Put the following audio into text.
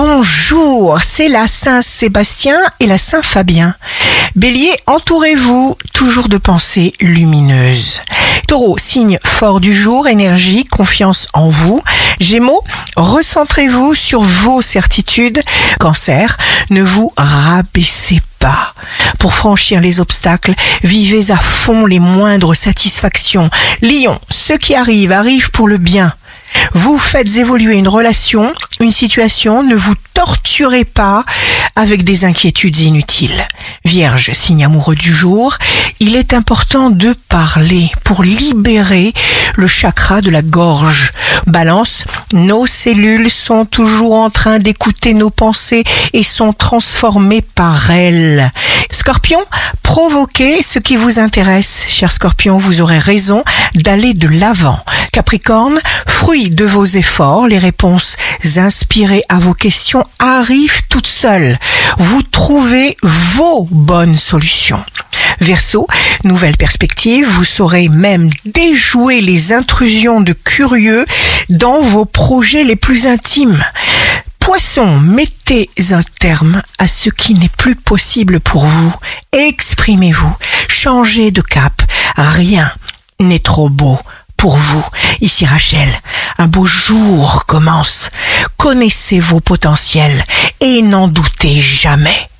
Bonjour, c'est la Saint-Sébastien et la Saint-Fabien. Bélier, entourez-vous toujours de pensées lumineuses. Taureau, signe fort du jour, énergie, confiance en vous. Gémeaux, recentrez-vous sur vos certitudes. Cancer, ne vous rabaissez pas. Pour franchir les obstacles, vivez à fond les moindres satisfactions. Lion, ce qui arrive arrive pour le bien. Vous faites évoluer une relation, une situation, ne vous torturez pas avec des inquiétudes inutiles. Vierge, signe amoureux du jour, il est important de parler pour libérer le chakra de la gorge. Balance, nos cellules sont toujours en train d'écouter nos pensées et sont transformées par elles. Scorpion, provoquez ce qui vous intéresse. Cher Scorpion, vous aurez raison d'aller de l'avant. Capricorne, fruit de vos efforts, les réponses inspirées à vos questions arrivent toutes seules. Vous trouvez vos bonnes solutions. Verseau, nouvelle perspective, vous saurez même déjouer les intrusions de curieux dans vos projets les plus intimes. Poisson, mettez un terme à ce qui n'est plus possible pour vous. Exprimez-vous, changez de cap. Rien n'est trop beau pour vous. Ici Rachel, un beau jour commence. Connaissez vos potentiels et n'en doutez jamais.